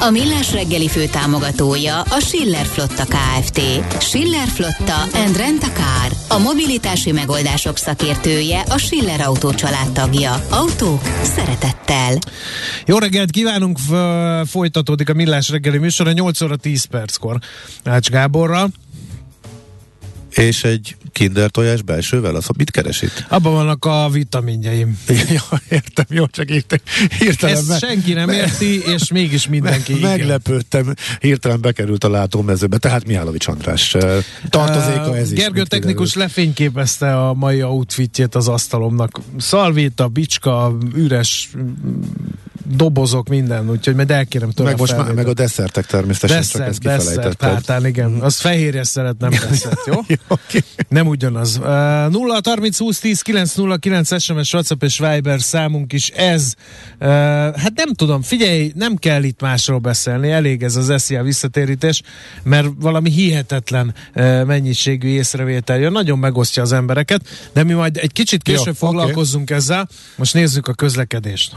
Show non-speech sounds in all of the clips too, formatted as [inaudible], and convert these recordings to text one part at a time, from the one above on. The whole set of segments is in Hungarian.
A Millás reggeli fő támogatója a Schiller Flotta KFT. Schiller Flotta and Rent a Car. A mobilitási megoldások szakértője a Schiller Autó tagja. Autók szeretettel. Jó reggelt kívánunk, folytatódik a Millás reggeli műsora 8 óra 10 perckor Ács Gáborral. És egy kinder tojás belsővel, az mit keres itt? Abban vannak a vitaminjaim. [laughs] ja, értem, jó, csak írtam. hirtelen. Ezt me- senki nem érti, és mégis mindenki me- Meglepődtem, hirtelen bekerült a látómezőbe, tehát Mihálovics András tartozéka ez is. Gergő technikus kiderül. lefényképezte a mai outfitjét az asztalomnak. Szalvéta, bicska, üres dobozok, minden, úgyhogy majd elkérem tőle. Meg most már, meg a desszertek természetesen, desszert, csak ezt kifelejtetted. Desszert, igen. Az fehérje szeret, nem desszert, jó? [laughs] jó okay. Nem ugyanaz. Uh, 0 30 20 10 9 0 9 SMS, WhatsApp és Viber számunk is ez. Uh, hát nem tudom, figyelj, nem kell itt másról beszélni, elég ez az SZIA visszatérítés, mert valami hihetetlen uh, mennyiségű észrevétel jön, nagyon megosztja az embereket, de mi majd egy kicsit később jó, foglalkozzunk okay. ezzel. Most nézzük a közlekedést.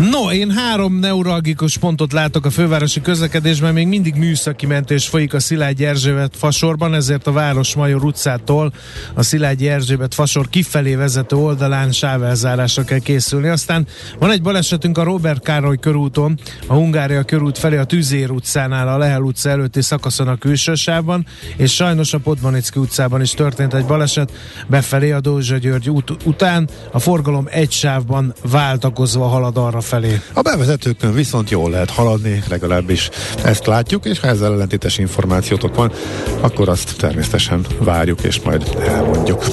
No, én három neuralgikus pontot látok a fővárosi közlekedésben, még mindig műszaki mentés folyik a Szilágyi Erzsébet fasorban, ezért a Városmajor utcától a Szilágyi Erzsébet fasor kifelé vezető oldalán sávelzárásra kell készülni. Aztán van egy balesetünk a Robert Károly körúton, a Hungária körút felé a Tüzér utcánál, a Lehel utca előtti szakaszon a külsősávban, és sajnos a Podmanicki utcában is történt egy baleset, befelé a Dózsa György út után, a forgalom egy sávban váltakozva halad arra felé. A bevezetőkön viszont jól lehet haladni, legalábbis ezt látjuk, és ha ezzel ellentétes információtok van, akkor azt természetesen várjuk, és majd elmondjuk.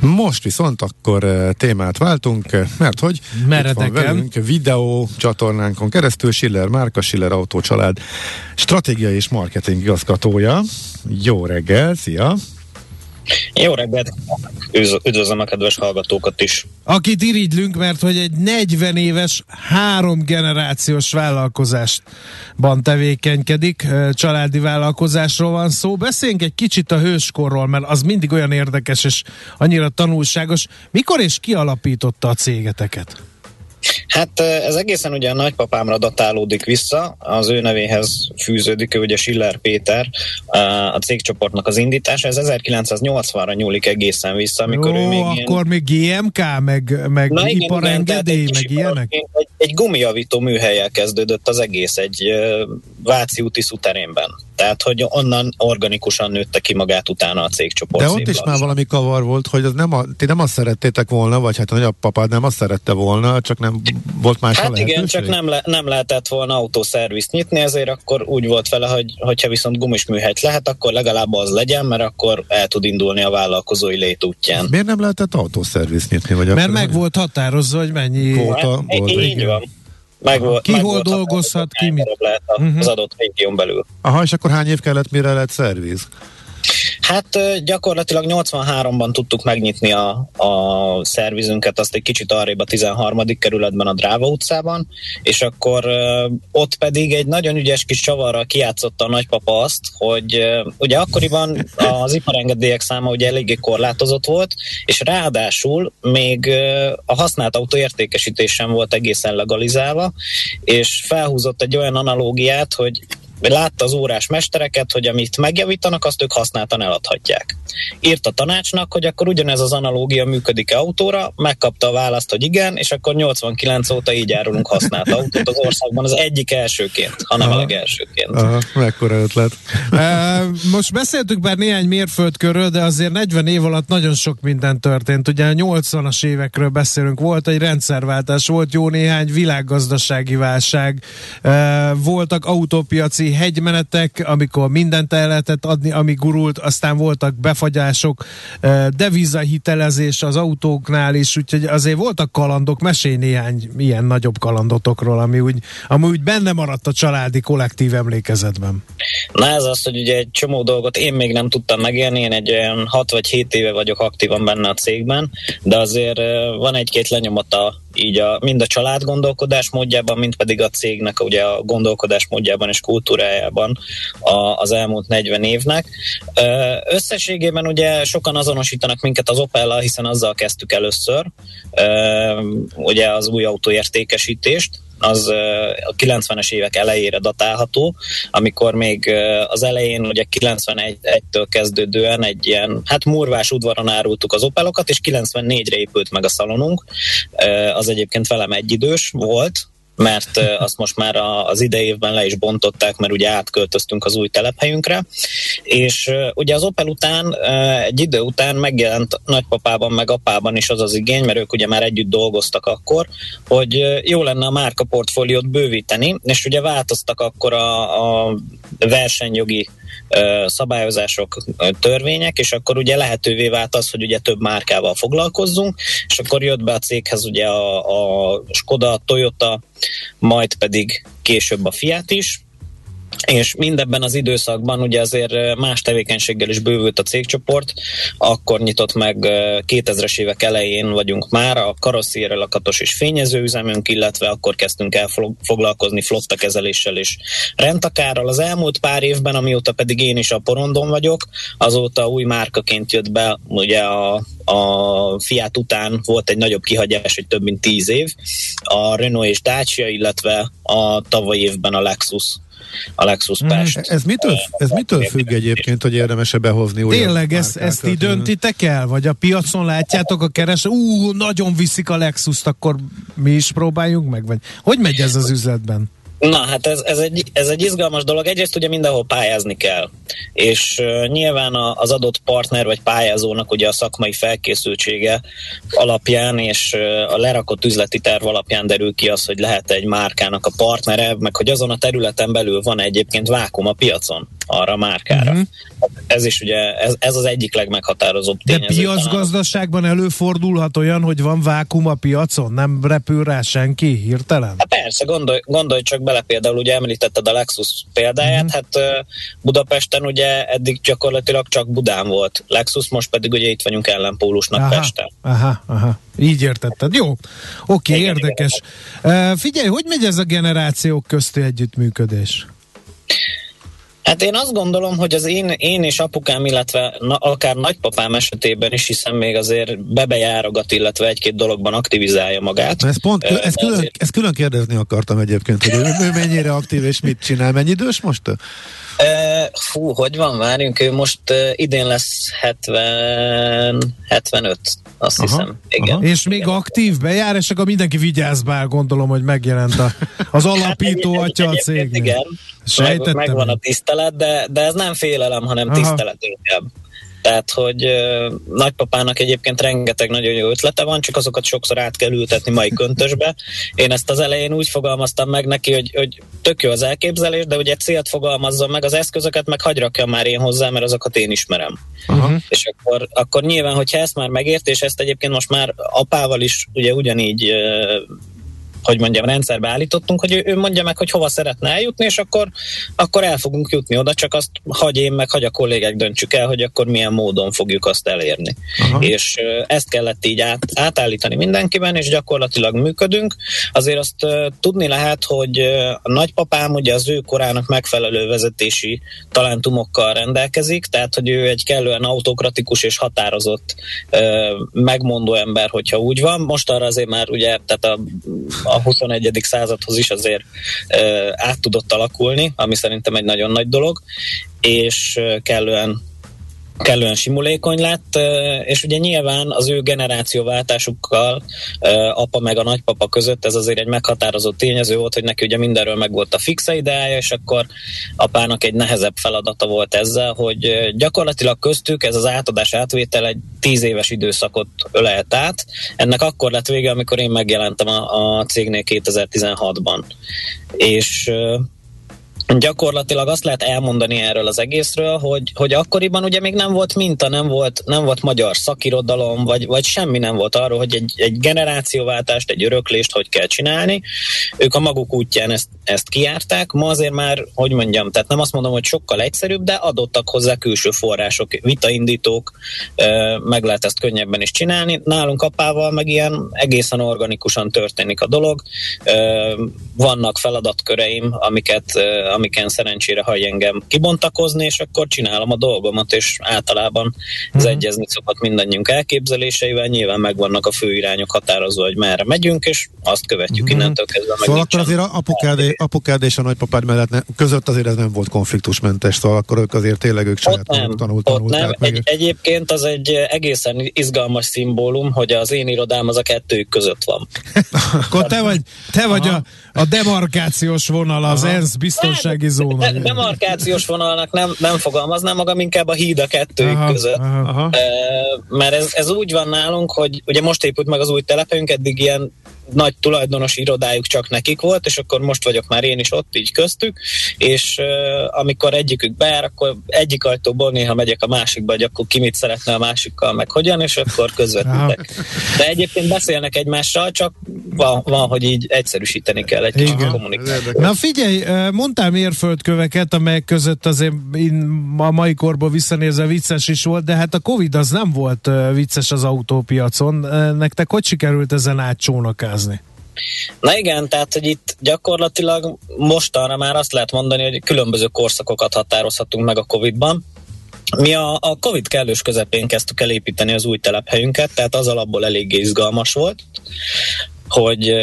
Most viszont akkor eh, témát váltunk, eh, mert hogy Meredeken. itt van velünk videó csatornánkon keresztül Schiller Márka, Schiller Autó család stratégiai és marketing igazgatója. Jó reggel, szia! Jó reggelt! Üdvözlöm a kedves hallgatókat is! Akit irigylünk, mert hogy egy 40 éves, három generációs vállalkozásban tevékenykedik, családi vállalkozásról van szó. Beszéljünk egy kicsit a hőskorról, mert az mindig olyan érdekes és annyira tanulságos. Mikor és ki alapította a cégeteket? Hát ez egészen ugye a nagypapámra datálódik vissza, az ő nevéhez fűződik, ő ugye Schiller Péter, a cégcsoportnak az indítása, ez 1980-ra nyúlik egészen vissza, amikor Jó, ő még akkor ilyen... még GMK, meg, meg Na, igen, iparengedély, igen, meg ilyenek? Egy, egy gumijavító műhelyel kezdődött az egész, egy Váci úti szuterénben. Tehát, hogy onnan organikusan nőtte ki magát utána a cégcsoport. De ott is már valami kavar volt, hogy az nem a, ti nem azt szerettétek volna, vagy hát a nagyapapád nem azt szerette volna, csak nem volt más Hát igen, csak nem, le, nem lehetett volna autószervizt nyitni, ezért akkor úgy volt vele, hogy hogyha viszont gumis műhelyt lehet, akkor legalább az legyen, mert akkor el tud indulni a vállalkozói létútján. Miért nem lehetett autószervizt nyitni? Vagy mert meg volt határozva, hogy mennyi... Kvóta hát, volt. Így van. Meg, Aha. ki meg hol dolgozhat, ki mit? Lehet az uh-huh. adott régión belül. Aha, és akkor hány év kellett, mire lett szerviz? Hát gyakorlatilag 83-ban tudtuk megnyitni a, a szervizünket, azt egy kicsit arrébb a 13. kerületben a Dráva utcában, és akkor ott pedig egy nagyon ügyes kis csavarral kiátszotta a nagypapa azt, hogy ugye akkoriban az iparengedélyek száma ugye eléggé korlátozott volt, és ráadásul még a használt autó értékesítés sem volt egészen legalizálva, és felhúzott egy olyan analógiát, hogy látta az órás mestereket, hogy amit megjavítanak, azt ők használtan eladhatják. Írt a tanácsnak, hogy akkor ugyanez az analógia működik-e autóra, megkapta a választ, hogy igen, és akkor 89 óta így árulunk használt autót az országban az egyik elsőként, hanem a legelsőként. Aha, mekkora ötlet. [laughs] Most beszéltük bár néhány mérföldkörről, de azért 40 év alatt nagyon sok minden történt. Ugye a 80-as évekről beszélünk, volt egy rendszerváltás, volt jó néhány világgazdasági válság, voltak autópiaci piaci hegymenetek, amikor mindent el lehetett adni, ami gurult, aztán voltak befagyások, devizahitelezés az autóknál is, úgyhogy azért voltak kalandok, mesélj néhány ilyen nagyobb kalandotokról, ami úgy, ami úgy benne maradt a családi kollektív emlékezetben. Na ez az, hogy ugye egy csomó dolgot én még nem tudtam megélni, én egy olyan 6 vagy 7 éve vagyok aktívan benne a cégben, de azért van egy-két lenyomata így a, mind a család gondolkodás módjában, mind pedig a cégnek ugye a gondolkodás módjában és kultúrájában a, az elmúlt 40 évnek. Összességében ugye sokan azonosítanak minket az opel hiszen azzal kezdtük először, ugye az új autóértékesítést, az a 90-es évek elejére datálható, amikor még az elején, ugye 91-től kezdődően egy ilyen, hát murvás udvaron árultuk az Opelokat, és 94-re épült meg a szalonunk. Az egyébként velem egyidős volt, mert azt most már az idejében le is bontották, mert ugye átköltöztünk az új telephelyünkre, és ugye az Opel után egy idő után megjelent nagypapában meg apában is az az igény, mert ők ugye már együtt dolgoztak akkor, hogy jó lenne a márka portfóliót bővíteni, és ugye változtak akkor a, a versenyjogi szabályozások, törvények, és akkor ugye lehetővé vált az, hogy ugye több márkával foglalkozzunk, és akkor jött be a céghez ugye a, a Skoda, a Toyota, majd pedig később a Fiat is, és mindebben az időszakban ugye azért más tevékenységgel is bővült a cégcsoport, akkor nyitott meg 2000-es évek elején vagyunk már, a karosszér lakatos és fényező üzemünk, illetve akkor kezdtünk el foglalkozni flotta kezeléssel és rendtakárral. Az elmúlt pár évben, amióta pedig én is a porondon vagyok, azóta új márkaként jött be ugye a, a Fiat után volt egy nagyobb kihagyás, egy több mint tíz év, a Renault és Dacia, illetve a tavaly évben a Lexus a Lexus mm. Pest. Ez mitől, ez mitől függ egyébként, hogy érdemes-e behozni új Tényleg, ezt, ezt így döntitek el? Vagy a piacon látjátok a keres, ú, nagyon viszik a Lexus-t, akkor mi is próbáljunk meg? Vagy hogy megy ez az üzletben? Na, hát ez, ez, egy, ez egy izgalmas dolog. Egyrészt ugye mindenhol pályázni kell, és uh, nyilván a, az adott partner vagy pályázónak ugye a szakmai felkészültsége alapján és uh, a lerakott üzleti terv alapján derül ki az, hogy lehet egy márkának a partnere, meg hogy azon a területen belül van egyébként vákum a piacon arra a márkára. Uh-huh. Ez is ugye, ez, ez az egyik legmeghatározóbb tényező. De piacgazdaságban előfordulhat olyan, hogy van vákum a piacon? Nem repül rá senki hirtelen? Hát persze, gondolj, gondolj csak bele, például ugye említetted a Lexus példáját, uh-huh. hát Budapesten ugye eddig gyakorlatilag csak Budán volt Lexus, most pedig ugye itt vagyunk ellenpólusnak aha, Pesten. Aha, aha. Így értetted. Jó, oké, okay, érdekes. Igen. Uh, figyelj, hogy megy ez a generációk közti együttműködés? Hát én azt gondolom, hogy az én, én és apukám, illetve na, akár nagypapám esetében is, hiszen még azért bebejárogat, illetve egy-két dologban aktivizálja magát. Ez pont, ez külön, azért... ezt külön kérdezni akartam egyébként, hogy ő, ő mennyire aktív és mit csinál. Mennyi idős most? Fú, hogy van, várjunk, ő most idén lesz 70, 75, azt aha, hiszem. Igen. Aha. És még igen. aktív bejár, és akkor mindenki vigyáz bár, gondolom, hogy megjelent a, az alapító hát, atya a cégnél. Igen, Sejtettem. Meg, megvan a tisztelet, de, de ez nem félelem, hanem aha. tisztelet inkább. Tehát, hogy uh, nagypapának egyébként rengeteg nagyon jó ötlete van, csak azokat sokszor át kell ültetni mai köntösbe. Én ezt az elején úgy fogalmaztam meg neki, hogy, hogy tök jó az elképzelés, de ugye célt fogalmazzon meg, az eszközöket meg hagy rakjam már én hozzá, mert azokat én ismerem. Uh-huh. És akkor, akkor nyilván, hogyha ezt már megért, és ezt egyébként most már apával is ugye ugyanígy uh, hogy mondjam, rendszerbe állítottunk, hogy ő, ő mondja meg, hogy hova szeretne eljutni, és akkor, akkor el fogunk jutni oda, csak azt hagy én meg, hagy a kollégák döntsük el, hogy akkor milyen módon fogjuk azt elérni. Aha. És ezt kellett így át, átállítani mindenkiben, és gyakorlatilag működünk. Azért azt tudni lehet, hogy a nagypapám ugye az ő korának megfelelő vezetési talentumokkal rendelkezik, tehát hogy ő egy kellően autokratikus és határozott megmondó ember, hogyha úgy van. Most arra azért már ugye, tehát a, a a 21. századhoz is azért át tudott alakulni, ami szerintem egy nagyon nagy dolog, és kellően kellően simulékony lett, és ugye nyilván az ő generációváltásukkal apa meg a nagypapa között ez azért egy meghatározott tényező volt, hogy neki ugye mindenről meg volt a fixa ideája, és akkor apának egy nehezebb feladata volt ezzel, hogy gyakorlatilag köztük ez az átadás átvétel egy tíz éves időszakot ölelt át. Ennek akkor lett vége, amikor én megjelentem a, a cégnél 2016-ban. És Gyakorlatilag azt lehet elmondani erről az egészről, hogy, hogy akkoriban ugye még nem volt minta, nem volt, nem volt magyar szakirodalom, vagy, vagy semmi nem volt arról, hogy egy, egy generációváltást, egy öröklést hogy kell csinálni. Ők a maguk útján ezt, ezt kiárták. Ma azért már, hogy mondjam, tehát nem azt mondom, hogy sokkal egyszerűbb, de adottak hozzá külső források, vitaindítók, meg lehet ezt könnyebben is csinálni. Nálunk apával meg ilyen egészen organikusan történik a dolog. Vannak feladatköreim, amiket amiken szerencsére hagy engem kibontakozni, és akkor csinálom a dolgomat, és általában ez uh-huh. egyezni szokott mindannyiunk elképzeléseivel, nyilván megvannak a fő irányok határozva, hogy merre megyünk, és azt követjük uh-huh. innentől kezdve. Szóval akkor azért apukád, apukád és a nagypapád mellett ne, között azért ez nem volt konfliktusmentes, szóval akkor ők azért tényleg ők saját ott nem, tanult, ott nem. Meg. Egy, egyébként az egy egészen izgalmas szimbólum, hogy az én irodám az a kettőjük között van. [laughs] akkor te vagy, te vagy a, a demarkációs vonal, az Aha. ENSZ biztonsági zóna. De, demarkációs vonalnak nem, nem fogalmaznám magam, inkább a híd a kettőjük aha, között. Aha, aha. E, mert ez, ez úgy van nálunk, hogy ugye most épült meg az új telepünk, eddig ilyen nagy tulajdonos irodájuk csak nekik volt, és akkor most vagyok már én is ott így köztük, és uh, amikor egyikük beáll, akkor egyik ajtóból néha megyek a másikba, hogy akkor ki mit szeretne a másikkal, meg hogyan, és akkor közvetítek. De egyébként beszélnek egymással, csak van, van hogy így egyszerűsíteni kell egy kicsit kommunikációt. Na figyelj, mondtál mérföldköveket, amelyek között azért a mai korból visszanézve vicces is volt, de hát a Covid az nem volt vicces az autópiacon. Nektek hogy sikerült ezen átcsónakázni? Na igen, tehát hogy itt gyakorlatilag mostanra már azt lehet mondani, hogy különböző korszakokat határozhatunk meg a Covid-ban. Mi a, a Covid kellős közepén kezdtük el az új telephelyünket, tehát az alapból eléggé izgalmas volt hogy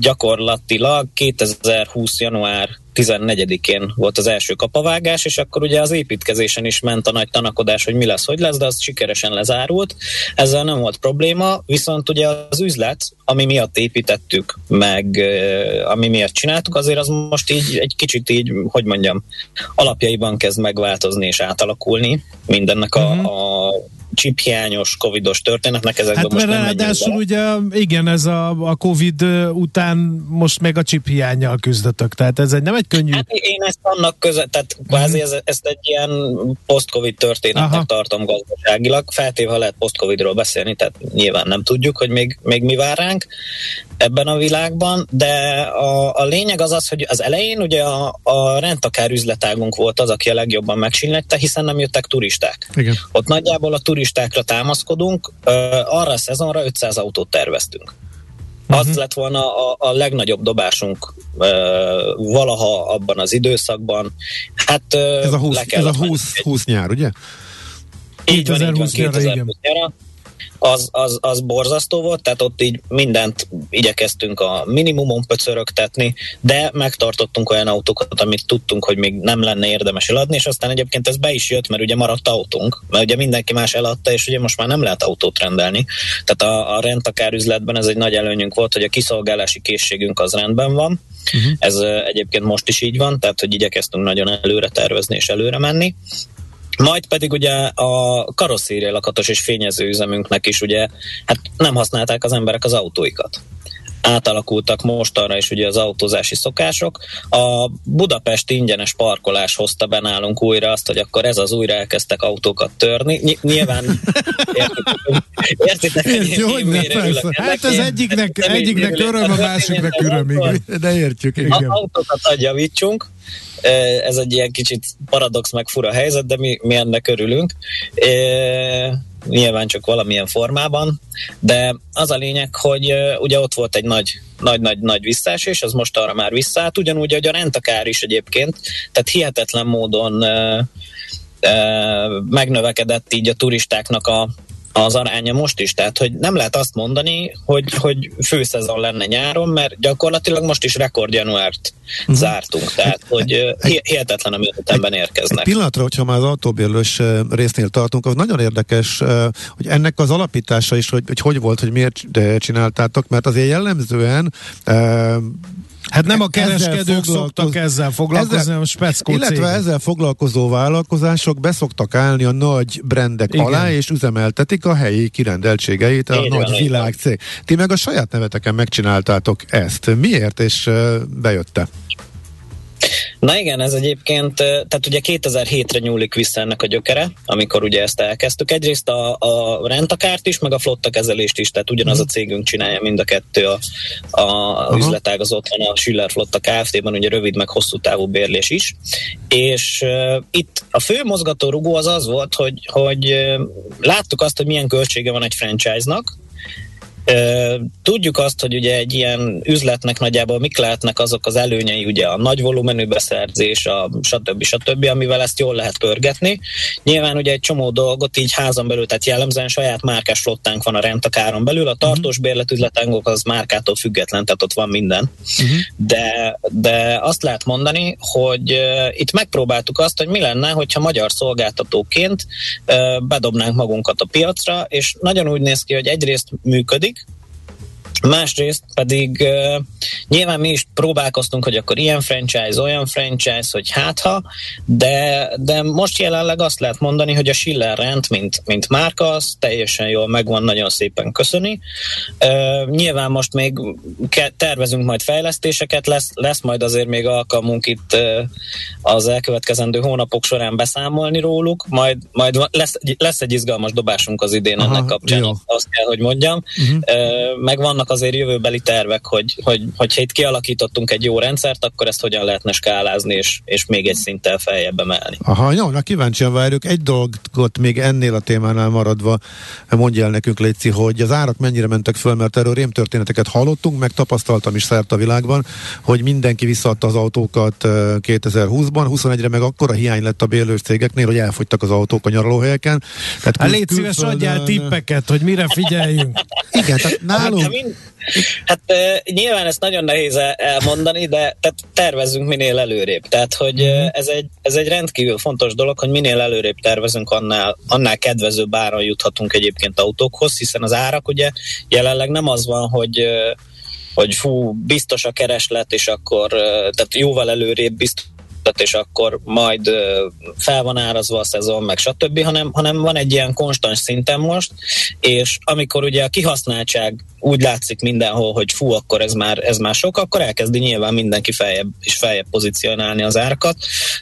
gyakorlatilag 2020. január 14-én volt az első kapavágás, és akkor ugye az építkezésen is ment a nagy tanakodás, hogy mi lesz, hogy lesz, de az sikeresen lezárult. Ezzel nem volt probléma, viszont ugye az üzlet, ami miatt építettük, meg ami miatt csináltuk, azért az most így egy kicsit így, hogy mondjam, alapjaiban kezd megváltozni és átalakulni mindennek a, uh-huh. a csiphiányos, covidos történetnek, ezekben hát, most nem ráadásul ugye, igen, ez a, a covid után most meg a csiphiányjal küzdötök, tehát ez egy, nem egy könnyű... Hát én ezt annak között, tehát kvázi ez, ezt egy ilyen post-covid történetnek Aha. tartom gazdaságilag, feltéve, ha lehet post-covidról beszélni, tehát nyilván nem tudjuk, hogy még, még mi vár ránk ebben a világban, de a, a lényeg az az, hogy az elején ugye a, a rendtakár üzletágunk volt az, aki a legjobban megsínlette, hiszen nem jöttek turisták. Igen. Ott nagyjából a turisták turistákra támaszkodunk, arra a szezonra 500 autót terveztünk. Uh-huh. Az lett volna a, a legnagyobb dobásunk uh, valaha abban az időszakban. Hát uh, ez a 20, ez a 20, 20 nyár, ugye? Így van, így van, 2020 nyára az, az, az borzasztó volt, tehát ott így mindent igyekeztünk a minimumon pöcörögtetni, de megtartottunk olyan autókat, amit tudtunk, hogy még nem lenne érdemes eladni, és aztán egyébként ez be is jött, mert ugye maradt autónk, mert ugye mindenki más eladta, és ugye most már nem lehet autót rendelni. Tehát a, a rendtakár üzletben ez egy nagy előnyünk volt, hogy a kiszolgálási készségünk az rendben van, Uh-huh. Ez egyébként most is így van, tehát hogy igyekeztünk nagyon előre tervezni és előre menni. Majd pedig ugye a karosszéria lakatos és fényező üzemünknek is ugye, hát nem használták az emberek az autóikat átalakultak mostanra is ugye az autózási szokások. A Budapesti ingyenes parkolás hozta be nálunk újra azt, hogy akkor ez az újra elkezdtek autókat törni. Ny- nyilván [laughs] értitek, Értjük, hogy ne, persze. Hát ez egyiknek, egyiknek öröm, a másiknak öröm, de értjük. Igen. A autókat adjavítsunk, ez egy ilyen kicsit paradox meg fura helyzet, de mi, mi ennek örülünk. Nyilván csak valamilyen formában, de az a lényeg, hogy ugye ott volt egy nagy nagy-nagy-nagy visszaesés, az most arra már visszaállt, ugyanúgy, hogy a rentakár is egyébként, tehát hihetetlen módon megnövekedett így a turistáknak a, az aránya most is. Tehát, hogy nem lehet azt mondani, hogy, hogy főszezon lenne nyáron, mert gyakorlatilag most is rekord januárt uh-huh. zártunk. Tehát, hogy hihetetlen, ami ütemben érkeznek. Egy pillanatra, hogyha már az autóbérlős résznél tartunk, az nagyon érdekes, hogy ennek az alapítása is, hogy hogy, hogy volt, hogy miért csináltátok, mert azért jellemzően Hát nem a kereskedők ezzel szoktak ezzel foglalkozni, ezzel, hanem a speckó Illetve cégek. ezzel foglalkozó vállalkozások beszoktak állni a nagy brendek Igen. alá, és üzemeltetik a helyi kirendeltségeit a Én nagy világcég. Ti meg a saját neveteken megcsináltátok ezt. Miért, és bejötte? Na igen, ez egyébként, tehát ugye 2007-re nyúlik vissza ennek a gyökere, amikor ugye ezt elkezdtük. Egyrészt a, a rentakárt is, meg a flotta kezelést is, tehát ugyanaz a mhm. cégünk csinálja mind a kettő a, a üzletágazat, van a Schiller Flotta Kft-ben, ugye rövid meg hosszú távú bérlés is. És uh, itt a fő mozgatórugó az az volt, hogy, hogy uh, láttuk azt, hogy milyen költsége van egy franchise-nak, Tudjuk azt, hogy ugye egy ilyen üzletnek nagyjából mik lehetnek azok az előnyei, ugye a nagy volumenű beszerzés, a stb. stb., amivel ezt jól lehet pörgetni. Nyilván ugye egy csomó dolgot így házon belül, tehát jellemzően saját márkás flottánk van a rentakáron belül, a tartós bérletüzletánkok az márkától független, tehát ott van minden. Uh-huh. De, de azt lehet mondani, hogy itt megpróbáltuk azt, hogy mi lenne, hogyha magyar szolgáltatóként bedobnánk magunkat a piacra, és nagyon úgy néz ki, hogy egyrészt működik, Másrészt pedig nyilván mi is próbálkoztunk, hogy akkor ilyen franchise, olyan franchise, hogy hátha, de, de most jelenleg azt lehet mondani, hogy a Schiller rend, mint, mint márka, az teljesen jól megvan, nagyon szépen köszöni. Uh, nyilván most még tervezünk majd fejlesztéseket, lesz, lesz majd azért még alkalmunk itt uh, az elkövetkezendő hónapok során beszámolni róluk, majd, majd lesz, lesz egy izgalmas dobásunk az idén Aha, ennek kapcsán, jó. azt kell, hogy mondjam. Uh-huh. Uh, meg vannak azért jövőbeli tervek, hogy, hogy hogyha itt kialakítottunk egy jó rendszert, akkor ezt hogyan lehetne skálázni, és, és még egy szinttel feljebb emelni. Aha, jó, na kíváncsian várjuk. Egy dolgot még ennél a témánál maradva mondja el nekünk, Léci, hogy az árak mennyire mentek föl, mert erről rémtörténeteket hallottunk, meg tapasztaltam is szert a világban, hogy mindenki visszaadta az autókat 2020-ban, 21-re meg akkor a hiány lett a bérlős cégeknél, hogy elfogytak az autók a nyaralóhelyeken. Tehát hát légy szíves, adjál tippeket, hogy mire figyeljünk. Igen, tehát nálunk, hát, nyilván ezt nagyon nehéz elmondani, de tehát tervezzünk minél előrébb. Tehát, hogy e, ez egy, ez egy rendkívül fontos dolog, hogy minél előrébb tervezünk, annál, annál kedvezőbb áron juthatunk egyébként autókhoz, hiszen az árak ugye jelenleg nem az van, hogy hogy fú, biztos a kereslet, és akkor tehát jóval előrébb biztos és akkor majd fel van árazva a szezon, meg stb., hanem, hanem van egy ilyen konstans szinten most, és amikor ugye a kihasználtság úgy látszik mindenhol, hogy fú, akkor ez már, ez már sok, akkor elkezdi nyilván mindenki feljebb és feljebb pozícionálni az árakat.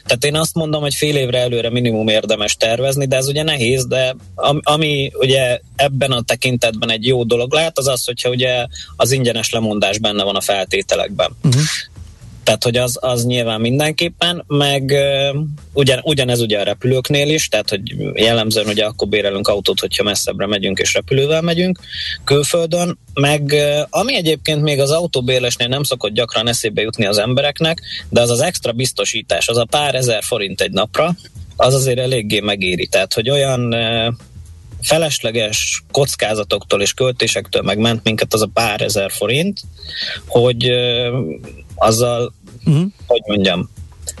Tehát én azt mondom, hogy fél évre előre minimum érdemes tervezni, de ez ugye nehéz, de ami ugye ebben a tekintetben egy jó dolog lehet, az az, hogyha ugye az ingyenes lemondás benne van a feltételekben. Uh-huh. Tehát, hogy az, az nyilván mindenképpen, meg ugyan, ugyanez ugye a repülőknél is, tehát, hogy jellemzően ugye akkor bérelünk autót, hogyha messzebbre megyünk és repülővel megyünk külföldön, meg ami egyébként még az autóbérlésnél nem szokott gyakran eszébe jutni az embereknek, de az az extra biztosítás, az a pár ezer forint egy napra, az azért eléggé megéri. Tehát, hogy olyan felesleges kockázatoktól és költésektől megment minket az a pár ezer forint, hogy azzal, uh-huh. hogy mondjam,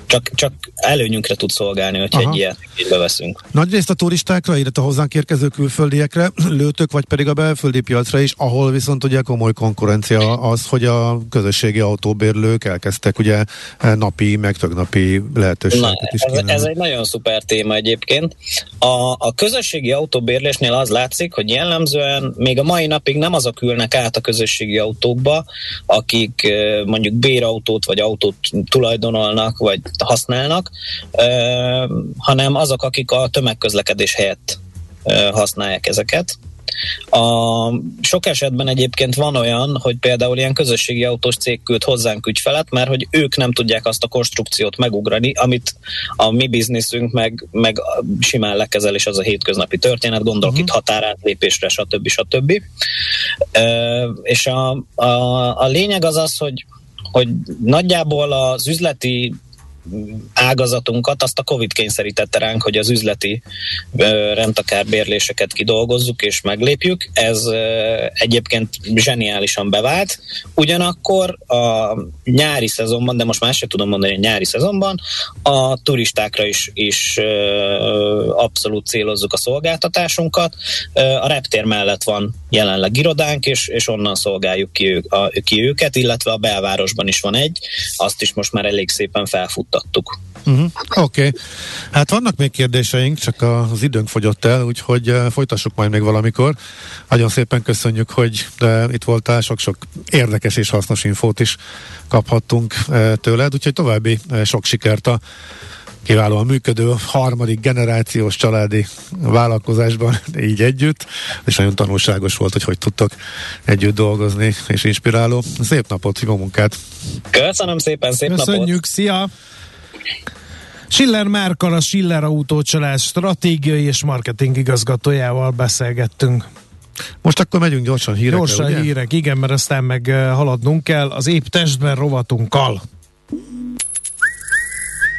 csak, csak előnyünkre tud szolgálni, hogyha Aha. egy ilyet beveszünk. Nagy részt a turistákra, illetve a hozzánk érkező külföldiekre [clears throat] lőtök, vagy pedig a belföldi piacra is, ahol viszont ugye komoly konkurencia az, hogy a közösségi autóbérlők elkezdtek ugye napi, meg napi lehetőséget Na, is ez, ez egy nagyon szuper téma egyébként. A, a közösségi autóbérlésnél az látszik, hogy jellemzően még a mai napig nem azok ülnek át a közösségi autókba, akik mondjuk bérautót vagy autót tulajdonolnak, vagy használnak, hanem azok, akik a tömegközlekedés helyett használják ezeket. A, sok esetben egyébként van olyan, hogy például ilyen közösségi autós cég küld hozzánk ügyfelet, mert hogy ők nem tudják azt a konstrukciót megugrani, amit a mi bizniszünk meg, meg simán lekezel, és az a hétköznapi történet, gondolok uh-huh. itt határátlépésre, stb. stb. Uh, és a, a, a lényeg az az, hogy hogy nagyjából az üzleti ágazatunkat, azt a Covid kényszerítette ránk, hogy az üzleti rendtakárbérléseket kidolgozzuk és meglépjük. Ez egyébként zseniálisan bevált. Ugyanakkor a nyári szezonban, de most már sem tudom mondani, hogy nyári szezonban a turistákra is, is abszolút célozzuk a szolgáltatásunkat. A reptér mellett van jelenleg irodánk, és, és onnan szolgáljuk ki, ő, a, ki őket, illetve a belvárosban is van egy, azt is most már elég szépen felfut befuttattuk. Uh-huh. Oké, okay. hát vannak még kérdéseink, csak az időnk fogyott el, úgyhogy uh, folytassuk majd még valamikor. Nagyon szépen köszönjük, hogy de itt voltál, sok-sok érdekes és hasznos infót is kaphattunk uh, tőled, úgyhogy további sok sikert a kiválóan működő harmadik generációs családi vállalkozásban így együtt, és nagyon tanulságos volt, hogy hogy tudtok együtt dolgozni, és inspiráló. Szép napot, jó munkát! Köszönöm szépen, szép Köszönjük, napot! szia! Schiller Márkal, a Schiller Autócsalás stratégiai és marketing igazgatójával beszélgettünk. Most akkor megyünk gyorsan hírekre, Gyorsan ugye? hírek, igen, mert aztán meg haladnunk kell az épp testben rovatunkkal.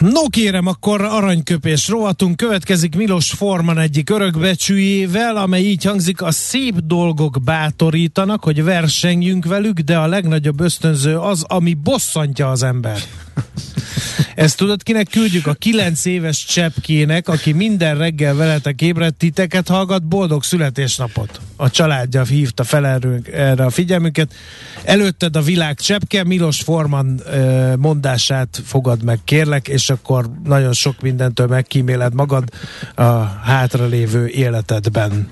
No kérem, akkor aranyköpés rovatunk következik Milos Forman egyik örökbecsűjével, amely így hangzik, a szép dolgok bátorítanak, hogy versenjünk velük, de a legnagyobb ösztönző az, ami bosszantja az ember. [laughs] Ezt tudod, kinek küldjük? A kilenc éves cseppkének, aki minden reggel veletek ébredt titeket hallgat, boldog születésnapot. A családja hívta fel erre a figyelmüket. Előtted a világ cseppke, Milos Forman mondását fogad meg, kérlek, és akkor nagyon sok mindentől megkíméled magad a hátralévő életedben.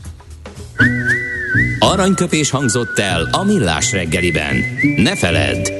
Aranyköpés hangzott el a millás reggeliben. Ne feledd,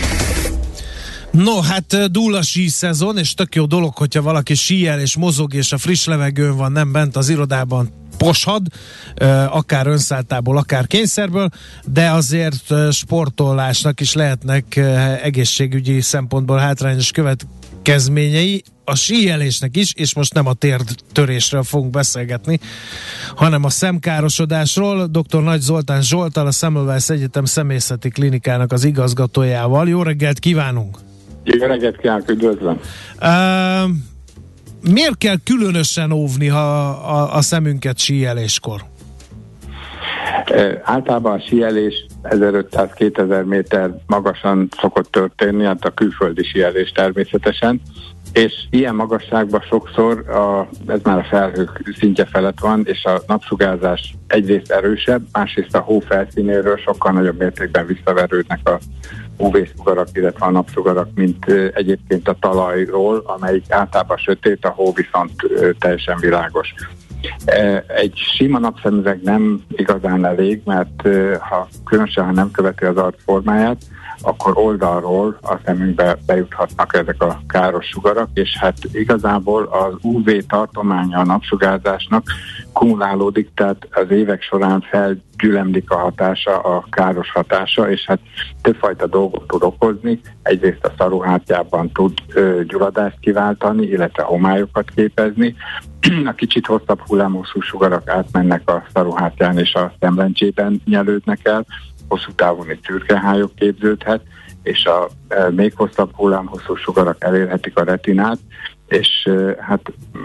No, hát dúl a sí szezon, és tök jó dolog, hogyha valaki síel és mozog, és a friss levegőn van, nem bent az irodában poshad, akár önszálltából, akár kényszerből, de azért sportolásnak is lehetnek egészségügyi szempontból hátrányos következményei, a síelésnek is, és most nem a térdtörésről fogunk beszélgetni, hanem a szemkárosodásról. Dr. Nagy Zoltán Zsoltal, a Semmelweis Egyetem személyzeti klinikának az igazgatójával. Jó reggelt kívánunk! Jó reggelt kívánok, üdvözlöm! Uh, miért kell különösen óvni ha a, a szemünket síeléskor? Uh, általában a síelés 1500-2000 méter magasan szokott történni, hát a külföldi síelés természetesen, és ilyen magasságban sokszor a, ez már a felhők szintje felett van, és a napsugárzás egyrészt erősebb, másrészt a hó felszínéről sokkal nagyobb mértékben visszaverődnek a UV-szugarak, illetve a napsugarak, mint egyébként a talajról, amelyik általában sötét, a hó viszont teljesen világos. Egy sima napszemüveg nem igazán elég, mert ha különösen, ha nem követi az arc formáját, akkor oldalról a szemünkbe bejuthatnak ezek a káros sugarak, és hát igazából az UV tartománya a napsugárzásnak kumulálódik, tehát az évek során felgyülemlik a hatása, a káros hatása, és hát többfajta dolgot tud okozni. Egyrészt a szaruhátjában tud ö, gyulladást kiváltani, illetve homályokat képezni. [clears throat] a kicsit hosszabb hullámhosszú sugarak átmennek a szaruhátján és a szemlencsében nyelődnek el, hosszú távon egy szürkehályok képződhet, és a e, még hosszabb hullámhosszú sugarak elérhetik a retinát, és e, hát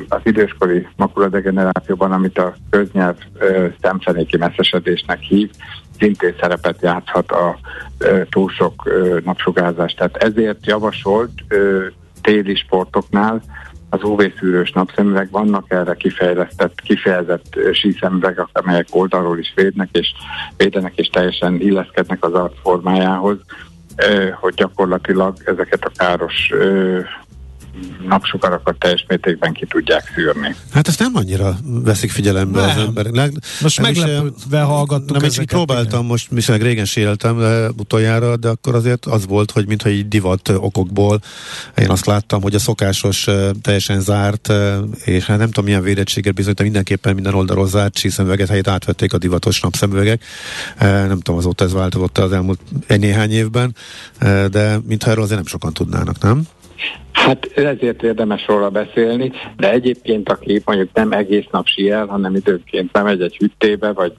az időskori makuladegenerációban, amit a köznyelv e, szemfenéki messzesedésnek hív, szintén szerepet játszhat a túl sok napsugárzás. Tehát ezért javasolt téli sportoknál az UV-szűrős napszemüveg, vannak erre kifejlesztett, kifejezett síszemüvegek, amelyek oldalról is védnek, és védenek, és teljesen illeszkednek az arc formájához, hogy gyakorlatilag ezeket a káros napsugarakat teljes mértékben ki tudják szűrni. Hát ezt nem annyira veszik figyelembe nem. az emberek. Leg, most meglepődve hallgattuk nem, ezeket. próbáltam igen. most, viszonylag régen séreltem de utoljára, de akkor azért az volt, hogy mintha egy divat okokból én azt láttam, hogy a szokásos teljesen zárt, és hát nem tudom milyen védettséget bizonyít, mindenképpen minden oldalról zárt síszemüveget helyét átvették a divatos napszemüvegek. Nem tudom, azóta ez változott az elmúlt néhány évben, de mintha erről azért nem sokan tudnának, nem? Hát ezért érdemes róla beszélni, de egyébként aki mondjuk nem egész nap siel, hanem időnként bemegy egy hüttébe, vagy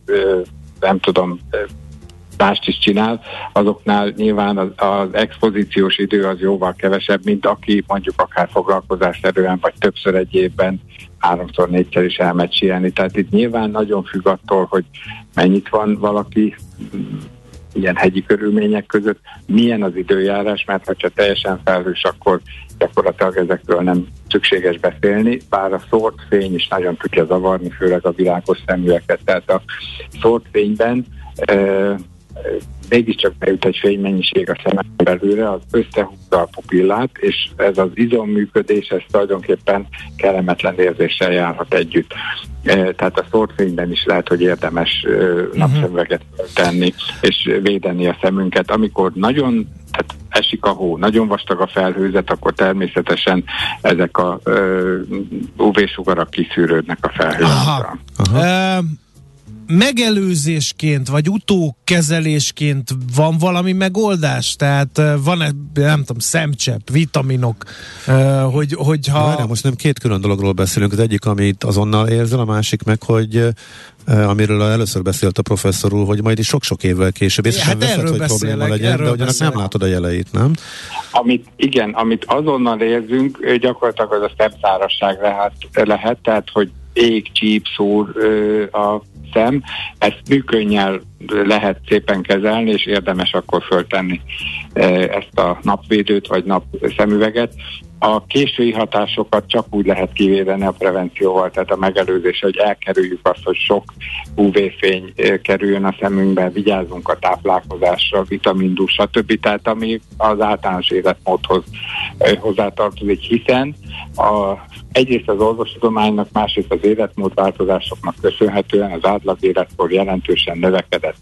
nem tudom, mást is csinál, azoknál nyilván az, az expozíciós idő az jóval kevesebb, mint aki mondjuk akár foglalkozásszerűen, vagy többször egy évben háromszor, négyszer is elmegy sielni. Tehát itt nyilván nagyon függ attól, hogy mennyit van valaki ilyen hegyi körülmények között, milyen az időjárás, mert ha teljesen felhős, akkor gyakorlatilag ezekről nem szükséges beszélni, bár a szórt fény is nagyon tudja zavarni, főleg a világos szemüveket. Tehát a szórt fényben mégiscsak bejut egy fénymennyiség a szemen belőle, az összehúzza a pupillát, és ez az izomműködés, ez tulajdonképpen kellemetlen érzéssel járhat együtt. Tehát a szórtfényben is lehet, hogy érdemes uh-huh. napszemüveget tenni, és védeni a szemünket. Amikor nagyon tehát esik a hó, nagyon vastag a felhőzet, akkor természetesen ezek a UV-sugarak kiszűrődnek a felhőzetre. Megelőzésként, vagy utókezelésként van valami megoldás? Tehát van-e, nem tudom, szemcsepp, vitaminok, hogy, hogyha... Várjál, most nem két külön dologról beszélünk. Az egyik, amit azonnal érzel, a másik meg, hogy amiről először beszélt a professzor úr, hogy majd is sok-sok évvel később, és hát veszed, hogy probléma legyen, de ugyanak nem látod a jeleit, nem? Amit, igen, amit azonnal érzünk, gyakorlatilag az a szemszárasság lehet, lehet tehát, hogy ég, csíp, szúr a szem, ezt műkönnyel lehet szépen kezelni, és érdemes akkor föltenni ezt a napvédőt vagy napszemüveget. A késői hatásokat csak úgy lehet kivédeni a prevencióval, tehát a megelőzés, hogy elkerüljük azt, hogy sok UV-fény kerüljön a szemünkbe, vigyázzunk a táplálkozásra, vitamin D, stb. Tehát ami az általános életmódhoz hozzátartozik, hiszen a egyrészt az orvostudománynak, másrészt az életmódváltozásoknak köszönhetően az átlag életkor jelentősen növekedett.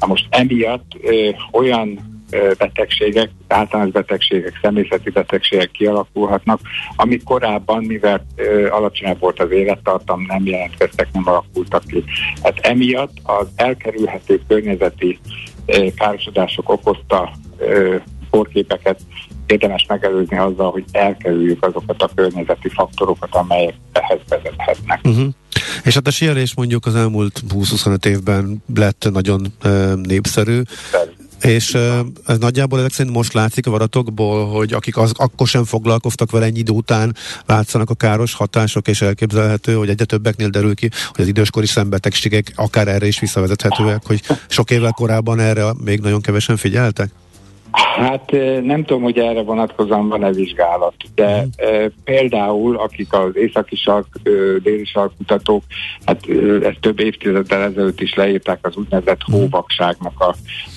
Na most emiatt ö, olyan betegségek, általános betegségek, személyzeti betegségek kialakulhatnak, amik korábban, mivel ö, alacsonyabb volt az élettartam, nem jelentkeztek, nem alakultak ki. Hát emiatt az elkerülhető környezeti ö, károsodások okozta ö, kórképeket érdemes megelőzni azzal, hogy elkerüljük azokat a környezeti faktorokat, amelyek ehhez vezethetnek. Uh-huh. És hát a síelés mondjuk az elmúlt 20-25 évben lett nagyon uh, népszerű. És uh, ez nagyjából ezek szerint most látszik a varatokból, hogy akik az, akkor sem foglalkoztak vele ennyi idő után, látszanak a káros hatások, és elképzelhető, hogy egyre többeknél derül ki, hogy az időskori szembetegségek akár erre is visszavezethetőek, hogy sok évvel korábban erre még nagyon kevesen figyeltek? Hát nem tudom, hogy erre vonatkozóan van-e vizsgálat, de mm. e, például akik az északi sark, déli sark kutatók, hát ezt több évtizeddel ezelőtt is leírták az úgynevezett mm. hóvakságnak a...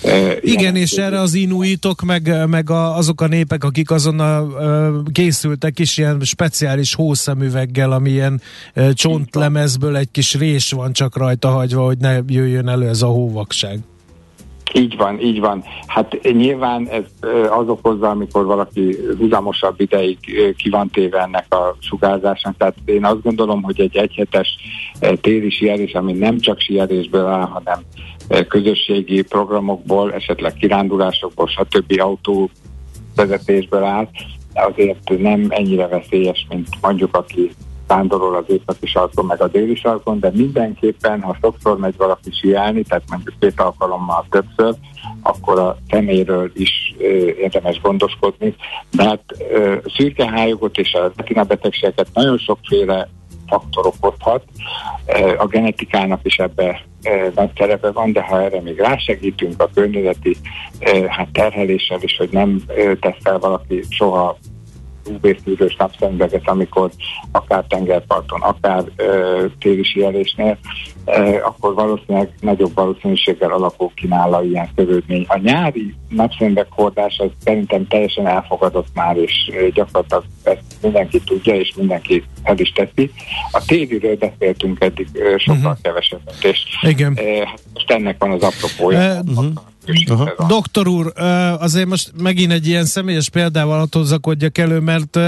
E, Igen, és erre az inuitok, meg, meg a, azok a népek, akik azon a, e, készültek is ilyen speciális hószemüveggel, ami ilyen e, csontlemezből egy kis rés van csak rajta hagyva, hogy ne jöjjön elő ez a hóvakság. Így van, így van. Hát nyilván ez az okozza, amikor valaki húzamosabb ideig ki van téve ennek a sugárzásnak. Tehát én azt gondolom, hogy egy egyhetes téli sielés, ami nem csak sielésből áll, hanem közösségi programokból, esetleg kirándulásokból, stb. autó vezetésből áll, azért nem ennyire veszélyes, mint mondjuk aki vándorol az északi sarkon, meg a déli sarkon, de mindenképpen, ha sokszor megy valaki siálni, tehát mondjuk két alkalommal többször, akkor a szeméről is ö, érdemes gondoskodni. De hát ö, szürkehájogot és a retina betegségeket nagyon sokféle faktor okozhat. A genetikának is ebbe nagy szerepe van, de ha erre még rásegítünk a környezeti hát terheléssel is, hogy nem tesz fel valaki soha UV-szűrős napszemüveget, amikor akár tengerparton, akár ö, téli sielésnél, ö, akkor valószínűleg nagyobb valószínűséggel alakul ki nála ilyen szövődmény. A nyári napszemüveg hordás az szerintem teljesen elfogadott már, és gyakorlatilag ezt mindenki tudja, és mindenki el is teszi. A téliről beszéltünk eddig ö, sokkal uh-huh. kevesebbet, és Igen. Ö, hát most ennek van az apropója. Uh-huh. Aha. Doktor úr, azért most megint egy ilyen személyes példával hadd hozzakodjak elő, mert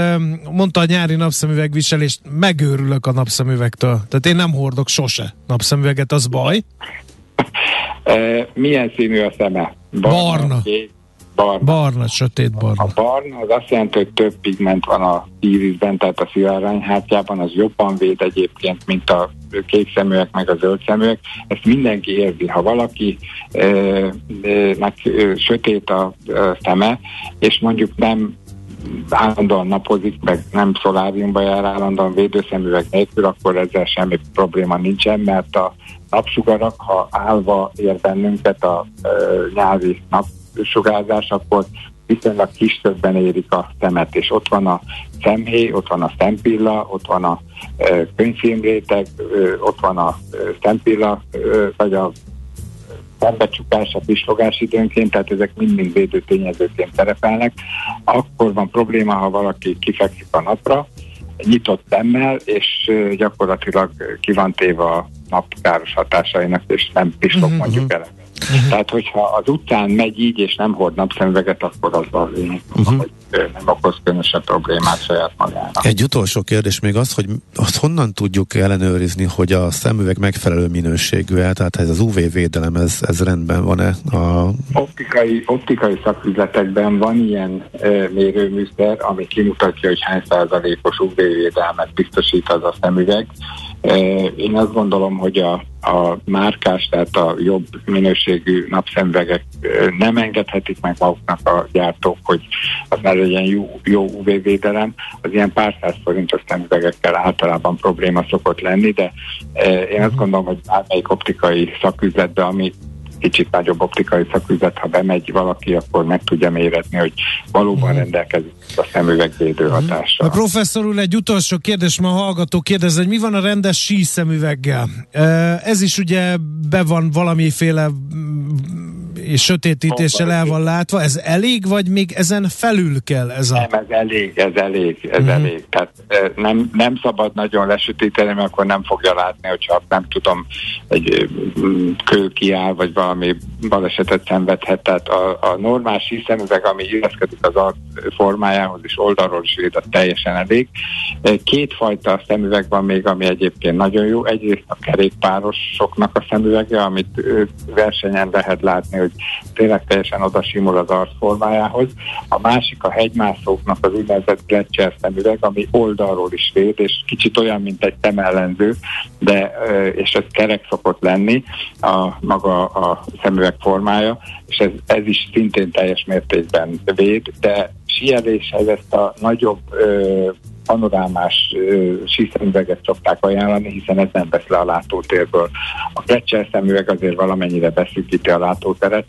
mondta a nyári napszemüvegviselést, megőrülök a napszemüvegtől. Tehát én nem hordok sose napszemüveget, az baj? Milyen színű a szeme? Barna. Barna. Barna. Barna, sötét barna. A barna az azt jelenti, hogy több pigment van a írisben, tehát a szivárványhártyában, az jobban véd egyébként, mint a kék szeműek, meg a zöld szeműek. Ezt mindenki érzi. Ha valaki e, sötét a, a szeme, és mondjuk nem állandóan napozik, meg nem szoláriumba jár állandóan védőszemüveg nélkül, akkor ezzel semmi probléma nincsen, mert a napsugarak, ha állva ér bennünket a e, nyári napsugárzás, akkor viszonylag kis többen érik a szemet, és ott van a szemhéj, ott van a szempilla, ott van a e, könyvfilmréteg, e, ott van a e, szempilla, e, vagy a szembecsukás, a pislogás időnként, tehát ezek mind-mind védő tényezőként szerepelnek. Akkor van probléma, ha valaki kifekszik a napra, nyitott szemmel, és gyakorlatilag ki van téve a napkáros hatásainak, és nem pislog uh-huh. mondjuk el. Uh-huh. Tehát, hogyha az utcán megy így, és nem hord napszemüveget, akkor az lényeg, uh-huh. hogy nem okoz különösebb problémát saját magának. Egy utolsó kérdés még az, hogy azt honnan tudjuk ellenőrizni, hogy a szemüveg megfelelő minőségű -e? Tehát ez az UV védelem, ez, ez rendben van-e? A... Optikai, optikai szaküzletekben van ilyen e, mérőműszer, ami kimutatja, hogy hány százalékos UV védelmet biztosít az a szemüveg. Én azt gondolom, hogy a, a márkás, tehát a jobb minőségű napszemüvegek nem engedhetik meg maguknak a gyártók, hogy az ne legyen jó, jó UV-védelem. Az ilyen pár száz forintos szemüvegekkel általában probléma szokott lenni, de én azt gondolom, hogy bármelyik optikai szaküzletbe, ami kicsit nagyobb optikai szaküzlet, ha bemegy valaki, akkor meg tudja méretni, hogy valóban mhm. rendelkezik a szemüvegvédő mhm. hatással. A professzor úr, egy utolsó kérdés, ma a hallgató kérdez, hogy mi van a rendes sí szemüveggel? Ez is ugye be van valamiféle és sötétítéssel el van látva, ez elég, vagy még ezen felül kell ez a... Nem, ez elég, ez elég, ez uh-huh. elég. Tehát nem, nem szabad nagyon lesötíteni, mert akkor nem fogja látni, hogyha nem tudom, egy kő kiáll, vagy valami balesetet szenvedhet. Tehát a, a normális szemüveg, ami illeszkedik az arc formájához, és oldalról is véd, az teljesen elég. Kétfajta szemüveg van még, ami egyébként nagyon jó. Egyrészt a kerékpárosoknak a szemüvege, amit versenyen lehet látni, hogy tényleg teljesen oda simul az arcformájához. A másik a hegymászóknak az úgynevezett Gletscher szemüveg, ami oldalról is véd, és kicsit olyan, mint egy szemellenző, de, és ez kerek szokott lenni a maga a szemüveg formája, és ez, ez is szintén teljes mértékben véd, de síeléshez ezt a nagyobb ö, panorámás síszemüveget szokták ajánlani, hiszen ez nem vesz le a látótérből. A Fletcher szemüveg azért valamennyire beszűkíti a látóteret,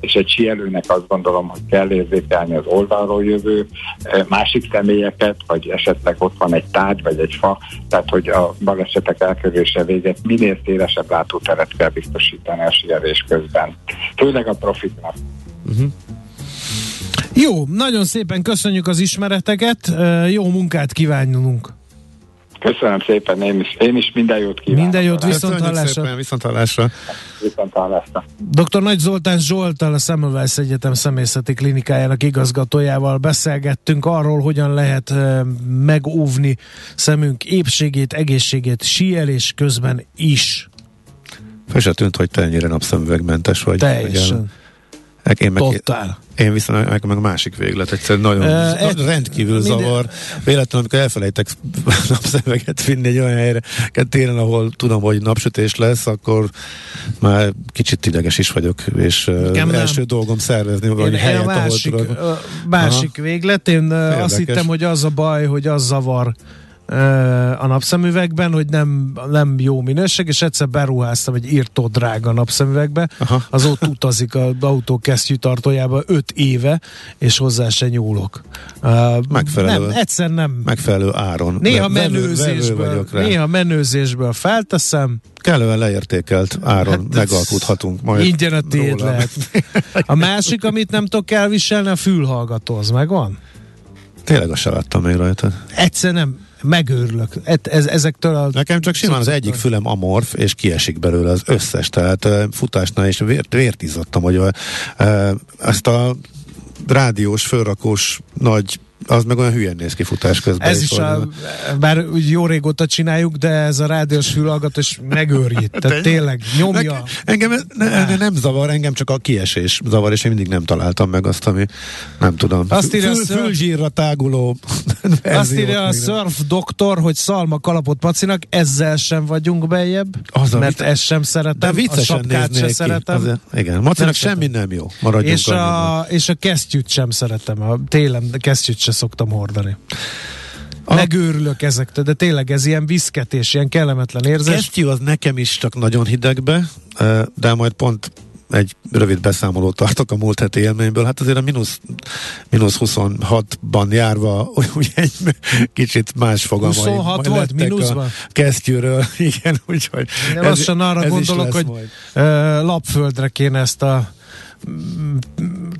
és egy sielőnek azt gondolom, hogy kell érzékelni az oldalról jövő másik személyeket, vagy esetleg ott van egy tárgy, vagy egy fa, tehát hogy a balesetek elkerülése véget minél szélesebb látóteret kell biztosítani a sielés közben. Főleg a profitnak. Uh-huh. Jó, nagyon szépen köszönjük az ismereteket, jó munkát kívánunk! Köszönöm szépen, én is, én is minden jót kívánok. Minden jót, viszont hallásra. Viszont hallásra. Viszont hallásra. Dr. Nagy Zoltán Zsoltal, a Semmelweis Egyetem személyzeti klinikájának igazgatójával beszélgettünk arról, hogyan lehet megóvni szemünk épségét, egészségét síelés közben is. Fel tűnt, hogy te ennyire napszemüvegmentes vagy. Teljesen. Vagy én meg, Totál. Én viszont meg, meg másik véglet, egyszerűen nagyon uh, egy, rendkívül minden, zavar. Véletlenül, amikor elfelejtek [laughs] napszemüveget vinni egy olyan helyre, télen, ahol tudom, hogy napsütés lesz, akkor már kicsit ideges is vagyok, és Igen, első nem. dolgom szervezni hogy helyet, a másik, ahol tudok. Másik Aha. véglet, én Érdekes. azt hittem, hogy az a baj, hogy az zavar a napszemüvegben, hogy nem, nem jó minőség, és egyszer beruháztam egy írtó drága napszemüvegbe, Aha. az ott utazik az autó kesztyűtartójába öt éve, és hozzá se nyúlok. Megfelelő. Nem, egyszer nem. Megfelelő áron. Néha vevő, menőzésből, vevő néha menőzésből felteszem. Kellően leértékelt áron hát megalkuthatunk majd. Ingyen a tiéd lehet. A másik, amit nem tudok elviselni, a fülhallgató, az megvan? Tényleg azt sem láttam még rajta. Egyszer nem megőrülök. Ez, ezektől a... Nekem csak simán az egyik fülem amorf, és kiesik belőle az összes, tehát futásnál is vért, vért izzadtam, hogy ezt a rádiós, fölrakós nagy az meg olyan hülyen néz ki futás közben. Ez is, is a, bár úgy jó régóta csináljuk, de ez a rádiós fülhallgatás megőrít. Tehát tényleg nyomja. Engem ne, ne, nem zavar, engem csak a kiesés zavar, és én mindig nem találtam meg azt, ami nem tudom. Azt írja Fül, fülzsírra táguló Azt írja a Surf Doktor, hogy szalma kalapot pacinak, ezzel sem vagyunk bejebb, az mert ezt sem szeretem, de a sapkát sem szeretem. Azért, igen, macinak semmi nem jó. Maradjunk és a, és a kesztyűt sem szeretem. A télen kesztyűt sem szoktam hordani. A... Megőrülök ezektől, de tényleg ez ilyen viszketés, ilyen kellemetlen érzés. Kesztyű az nekem is csak nagyon hidegbe, de majd pont egy rövid beszámolót tartok a múlt heti élményből. Hát azért a mínusz, mínusz 26-ban járva [laughs] ugye egy kicsit más fogalmai 26 volt mínuszban? Kesztyűről, [laughs] igen, úgyhogy Én lassan arra gondolok, hogy majd. lapföldre kéne ezt a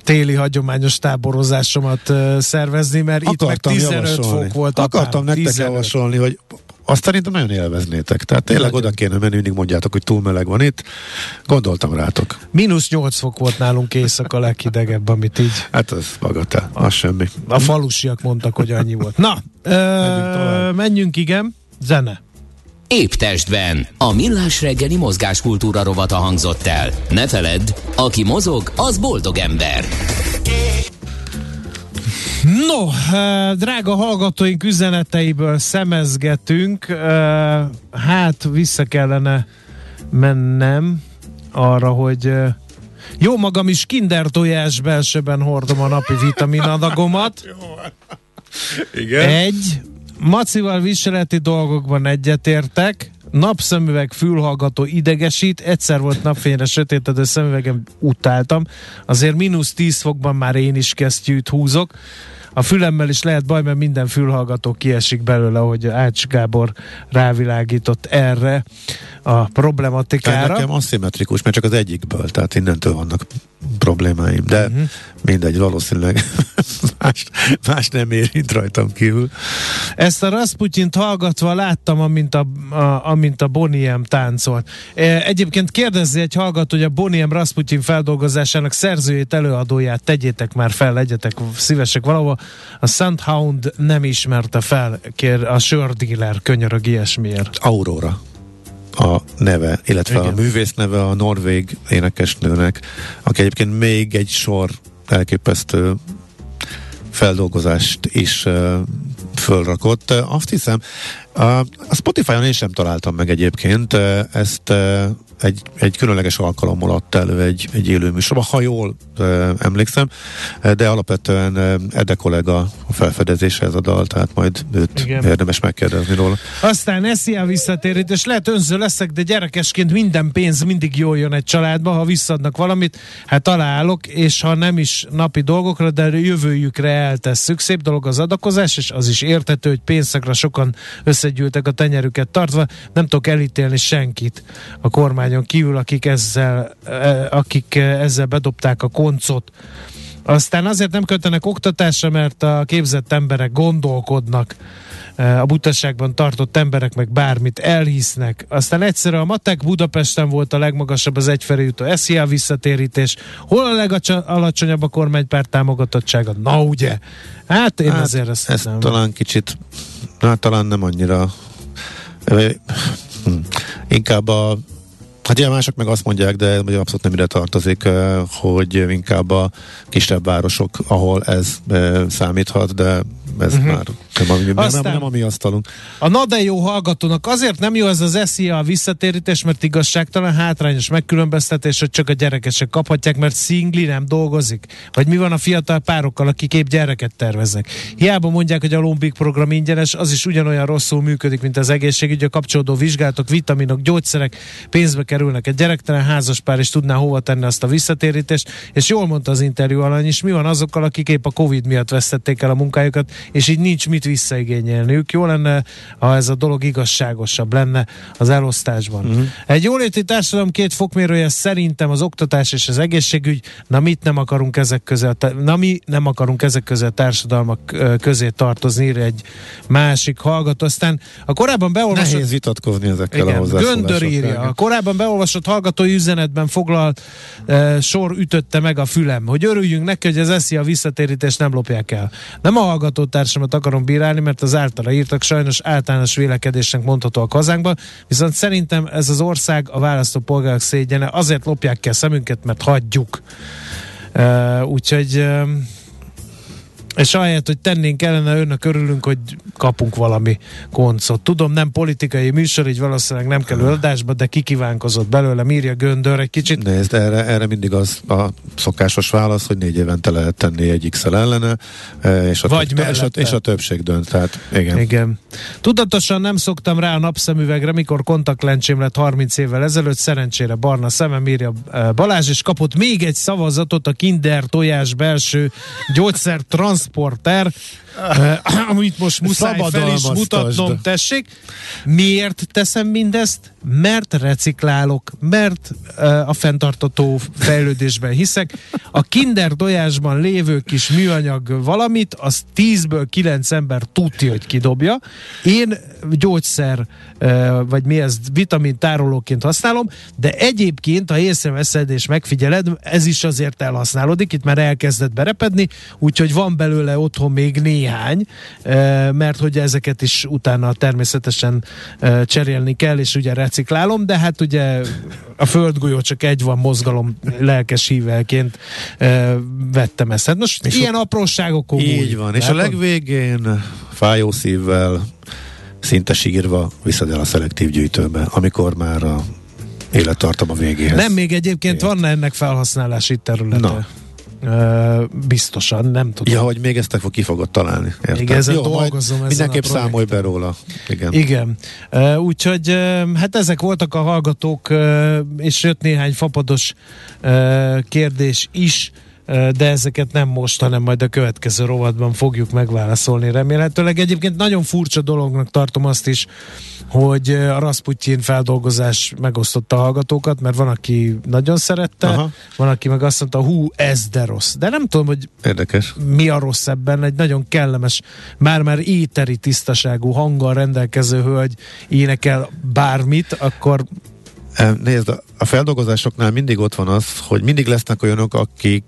téli hagyományos táborozásomat szervezni, mert Akartam itt meg 15 javasolni. fok volt. Akartam nektek 15. javasolni, hogy azt szerintem nagyon élveznétek. Tehát tényleg nagyon. oda kéne menni, mindig mondjátok, hogy túl meleg van itt. Gondoltam rátok. Mínusz 8 fok volt nálunk éjszaka a leghidegebb, amit így... Hát az magatel, az semmi. A falusiak mondtak, hogy annyi volt. Na, menjünk, menjünk igen, zene. Épp testben. A millás reggeli mozgáskultúra rovata hangzott el. Ne feledd, aki mozog, az boldog ember. No, eh, drága hallgatóink üzeneteiből szemezgetünk. Eh, hát vissza kellene mennem arra, hogy eh, jó magam is kinder tojás belsőben hordom a napi vitaminadagomat. [laughs] Igen. Egy, Macival viseleti dolgokban egyetértek, napszemüveg fülhallgató idegesít, egyszer volt napfényre sötétedő szemüvegem utáltam, azért mínusz 10 fokban már én is kesztyűt húzok, a fülemmel is lehet baj, mert minden fülhallgató kiesik belőle, hogy Ács Gábor rávilágított erre a problematikára. Nekem aszimmetrikus, mert csak az egyikből, tehát innentől vannak problémáim, de uh-huh. mindegy, valószínűleg [laughs] más, más nem érint rajtam kívül. Ezt a Rasputyint hallgatva láttam, amint a, a, amint a Boniem táncolt. E, egyébként kérdezzi egy hallgató, hogy a Boniem Rasputyin feldolgozásának szerzőjét, előadóját tegyétek már fel, legyetek szívesek valahol. A Sandhound nem ismerte fel, kér a sördíler könyörög ilyesmiért. Aurora a neve, illetve Igen. a művész neve a norvég énekesnőnek, aki egyébként még egy sor elképesztő feldolgozást is uh, fölrakott. Azt hiszem, a Spotify-on én sem találtam meg egyébként ezt egy, egy különleges alkalommal adta elő egy, egy élő műsorban, ha jól e, emlékszem, de alapvetően e, Ede kollega a felfedezése ez a dal, tehát majd őt Igen. érdemes megkérdezni róla. Aztán eszi a visszatérítés, lehet önző leszek, de gyerekesként minden pénz mindig jól jön egy családba, ha visszadnak valamit, hát találok, és ha nem is napi dolgokra, de jövőjükre eltesszük. Szép dolog az adakozás, és az is értető, hogy pénzekre sokan összegyűltek a tenyerüket tartva, nem tudok elítélni senkit a kormány kormányon kívül, akik ezzel, e, akik ezzel bedobták a koncot. Aztán azért nem kötenek oktatásra, mert a képzett emberek gondolkodnak, e, a butaságban tartott emberek meg bármit elhisznek. Aztán egyszerűen a Matek Budapesten volt a legmagasabb az egyfelé jutó SZIA visszatérítés. Hol a legalacsonyabb a kormánypárt támogatottsága? Na ugye? Hát én hát, azért ezt ez nem. talán kicsit, hát talán nem annyira hm, inkább a Hát ilyen mások meg azt mondják, de abszolút nem ide tartozik, hogy inkább a kisebb városok, ahol ez számíthat, de ez uh-huh. már nem, Aztán, nem, nem a mi asztalunk. A na de jó hallgatónak azért nem jó ez az SZIA a visszatérítés, mert igazságtalan hátrányos megkülönböztetés, hogy csak a gyerekesek kaphatják, mert szingli nem dolgozik. Vagy mi van a fiatal párokkal, akik épp gyereket terveznek. Hiába mondják, hogy a Lombik program ingyenes, az is ugyanolyan rosszul működik, mint az egészségügy, a kapcsolódó vizsgálatok, vitaminok, gyógyszerek pénzbe kerülnek. Egy gyerektelen házaspár is tudná hova tenni azt a visszatérítést, és jól mondta az interjú alany is, mi van azokkal, akik épp a Covid miatt vesztették el a munkájukat, és így nincs mit visszaigényelniük. Jó lenne, ha ez a dolog igazságosabb lenne az elosztásban. Uh-huh. Egy jóléti társadalom két fokmérője szerintem az oktatás és az egészségügy, na mit nem akarunk ezek közé, na mi nem akarunk ezek közé a társadalmak közé tartozni, ír egy másik hallgató. Aztán a korábban beolvasott... Nehéz vitatkozni ezekkel igen, a Göndör írja. A korábban beolvasott hallgatói üzenetben foglalt e, sor ütötte meg a fülem, hogy örüljünk neki, hogy az eszi a visszatérítést nem lopják el. Nem a hallgatótársamat akarom bírálni, mert az általa írtak sajnos általános vélekedésnek mondható a kazánkban, viszont szerintem ez az ország a választópolgárok szégyene, azért lopják ki a szemünket, mert hagyjuk. Uh, úgyhogy uh, és ahelyett, hogy tennénk ellene, önök örülünk, hogy kapunk valami koncot. Tudom, nem politikai műsor, így valószínűleg nem kell adásba, de kikívánkozott belőle, írja Göndör egy kicsit. Nézd, erre, erre mindig az a szokásos válasz, hogy négy évente lehet tenni egy x ellene, e, és a, Vagy több, és, a, és a többség dönt. Tehát, igen. igen. Tudatosan nem szoktam rá a napszemüvegre, mikor kontaktlencsém lett 30 évvel ezelőtt, szerencsére barna szemem, írja e, Balázs, és kapott még egy szavazatot a Kinder tojás belső gyógyszer transz transporter, [clears throat] amit most muszáj fel is mutatnom, tessék. Miért teszem mindezt? Mert reciklálok, mert a fenntartató fejlődésben hiszek. A kinder tojásban lévő kis műanyag valamit, az 10-ből 9 ember tudja, hogy kidobja. Én gyógyszer, vagy mi ez, vitamin tárolóként használom, de egyébként, ha észreveszed és megfigyeled, ez is azért elhasználódik, itt már elkezdett berepedni, úgyhogy van belőle otthon még néhány, mert hogy ezeket is utána természetesen cserélni kell, és ugye reciklálom, de hát ugye a földgolyó csak egy van mozgalom lelkes hívelként vettem ezt. Hát most és ilyen apróságok Így van, és a legvégén fájó szívvel szinte sírva viszed el a szelektív gyűjtőbe, amikor már a élettartam a végéhez. Nem, még egyébként van ennek felhasználási területe. Na, biztosan, nem tudom. Ja, hogy még ezt ki fogod találni. Értem. Igen, ezen Jó, dolgozom. Ezen mindenképp számolj be róla. Igen. Igen. Úgyhogy hát ezek voltak a hallgatók, és jött néhány fapados kérdés is de ezeket nem most, hanem majd a következő rovatban fogjuk megválaszolni remélhetőleg. Egyébként nagyon furcsa dolognak tartom azt is, hogy a Rasputin feldolgozás megosztotta a hallgatókat, mert van, aki nagyon szerette, Aha. van, aki meg azt mondta, hú, ez de rossz. De nem tudom, hogy Érdekes. mi a rossz ebben, egy nagyon kellemes, már-már éteri tisztaságú hanggal rendelkező hölgy énekel bármit, akkor Nézd, a feldolgozásoknál mindig ott van az, hogy mindig lesznek olyanok, akik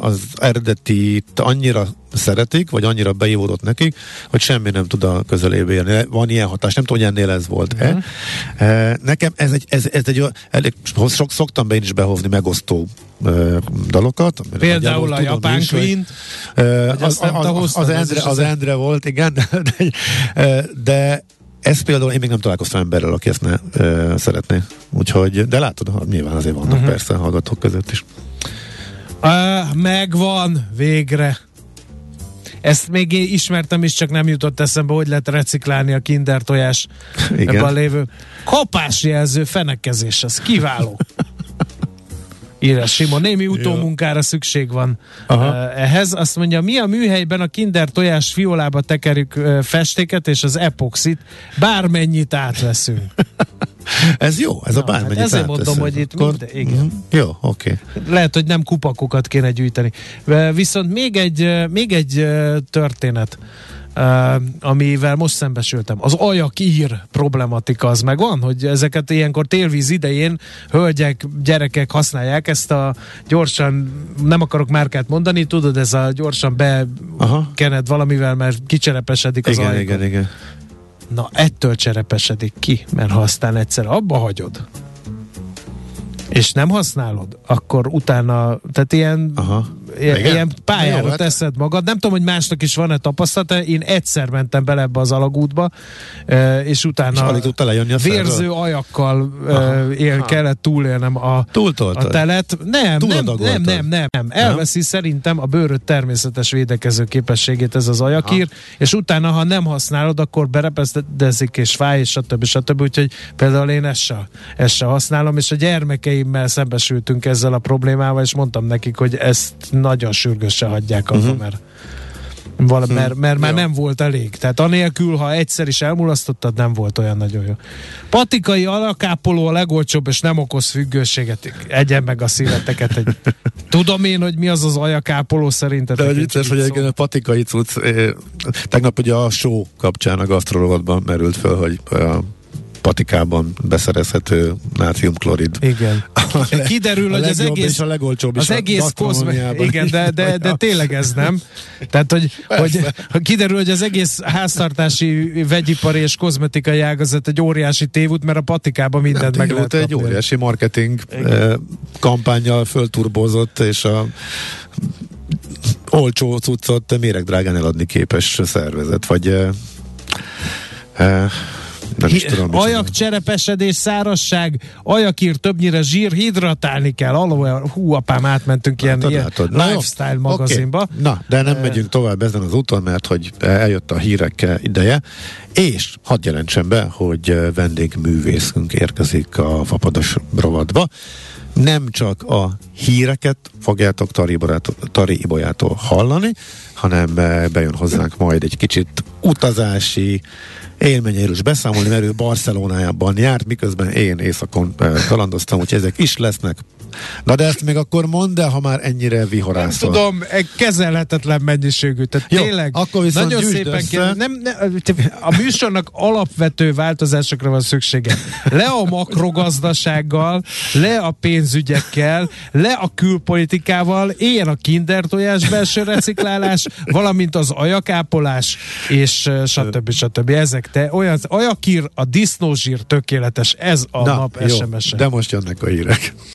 az eredetit annyira szeretik, vagy annyira beívódott nekik, hogy semmi nem tud a közelébe érni. Van ilyen hatás, nem tudom, hogy ennél ez volt. Uh-huh. Nekem ez egy, ez, ez egy elég, sok, szoktam be én is behozni megosztó dalokat. Például a Japán Queen. Az, az, az, az, Endre, az Endre volt, igen, [laughs] de, de ez például én még nem találkoztam emberrel, aki ezt ne e, szeretné. Úgyhogy, de látod, nyilván azért vannak uh-huh. persze hallgatók között is. Uh, megvan, végre. Ezt még én ismertem is, csak nem jutott eszembe, hogy lehet reciklálni a kinder tojás ebben lévő. Kapásjelző fenekezés, az kiváló. [laughs] írja Simon. Némi utómunkára szükség van Aha. Ehhez. Azt mondja, mi a műhelyben a kinder tojás fiolába tekerjük festéket és az epoxit, bármennyit átveszünk. [laughs] ez jó, ez ja, a bármennyit hát Ezért mondom, hogy itt Akkor, minden, igen. Mm, jó, oké. Okay. Lehet, hogy nem kupakokat kéne gyűjteni. Viszont még egy, még egy történet amivel most szembesültem. Az ajakír problematika az megvan, hogy ezeket ilyenkor télvíz idején hölgyek, gyerekek használják ezt a gyorsan, nem akarok márkát mondani, tudod, ez a gyorsan bekened valamivel, mert kicserepesedik az igen, ajkon. Igen, igen, Na, ettől cserepesedik ki, mert ha aztán egyszer abba hagyod, és nem használod, akkor utána, tehát ilyen, Aha. Ilyen, ilyen pályára Jó, hát... teszed magad. Nem tudom, hogy másnak is van-e tapasztalata, én egyszer mentem bele ebbe az alagútba, és utána és lejönni a vérző szerről? ajakkal Aha. él, Aha. kellett túlélnem a, a telet. Nem, nem, nem, nem, nem, nem. Elveszi nem? szerintem a bőröd természetes védekező képességét ez az ajakír, Aha. és utána, ha nem használod, akkor berepesztedezik és fáj, és stb. stb. Úgyhogy például én ezt se, ezt se használom, és a gyermekeim kollégáimmel szembesültünk ezzel a problémával, és mondtam nekik, hogy ezt nagyon sürgősen hagyják abba, uh-huh. mert Val- hmm. mert, mert már nem volt elég. Tehát anélkül, ha egyszer is elmulasztottad, nem volt olyan nagyon jó. Patikai alakápoló a legolcsóbb, és nem okoz függőséget. Egyen meg a szíveteket. Egy... [laughs] Tudom én, hogy mi az az ajakápoló szerinted? De vicces, hogy a patikai cucc, eh, tegnap ugye a show kapcsán a gasztrologatban merült föl, hogy a patikában beszerezhető nátriumklorid. Igen. [laughs] Kiderül, hogy az egész, és a legolcsóbb az is egész kozme, igen, de, de, de tényleg ez nem. Tehát, hogy, hogy kiderül, hogy az egész háztartási vegyipari és kozmetikai ágazat egy óriási tévút, mert a patikában mindent hát, meg lehet egy óriási marketing eh, kampányjal fölturbózott, és a olcsó cuccot méregdrágán eladni képes szervezet, vagy tudom. Ajak cserepesedés, szárasság, ajakír, többnyire zsír, hidratálni kell. Aloe, hú, apám, átmentünk ilyen, hát, ilyen Na, lifestyle magazinba. Okay. Na, de nem megyünk tovább ezen az úton, mert hogy eljött a hírek ideje, és hadd jelentsen be, hogy vendégművészünk érkezik a Fapados rovatba nem csak a híreket fogjátok Tari, Tari Ibolyától hallani, hanem bejön hozzánk majd egy kicsit utazási, élményeiről is beszámolni, mert ő Barcelonájában járt, miközben én éjszakon eh, kalandoztam, hogy ezek is lesznek. Na de ezt még akkor mondd el, ha már ennyire vihorászol. Nem tudom, egy kezelhetetlen mennyiségű. Tehát Jó, tényleg, akkor viszont nagyon szépen kell, nem, nem, a műsornak alapvető változásokra van szüksége. Le a makrogazdasággal, le a pénzügyekkel, le a külpolitikával, éljen a kinder tojás belső reciklálás, valamint az ajakápolás, és stb. stb. Ezek te olyan, ajakír, a disznózsír tökéletes, ez a Na, nap SMS-e. De most jönnek a hírek.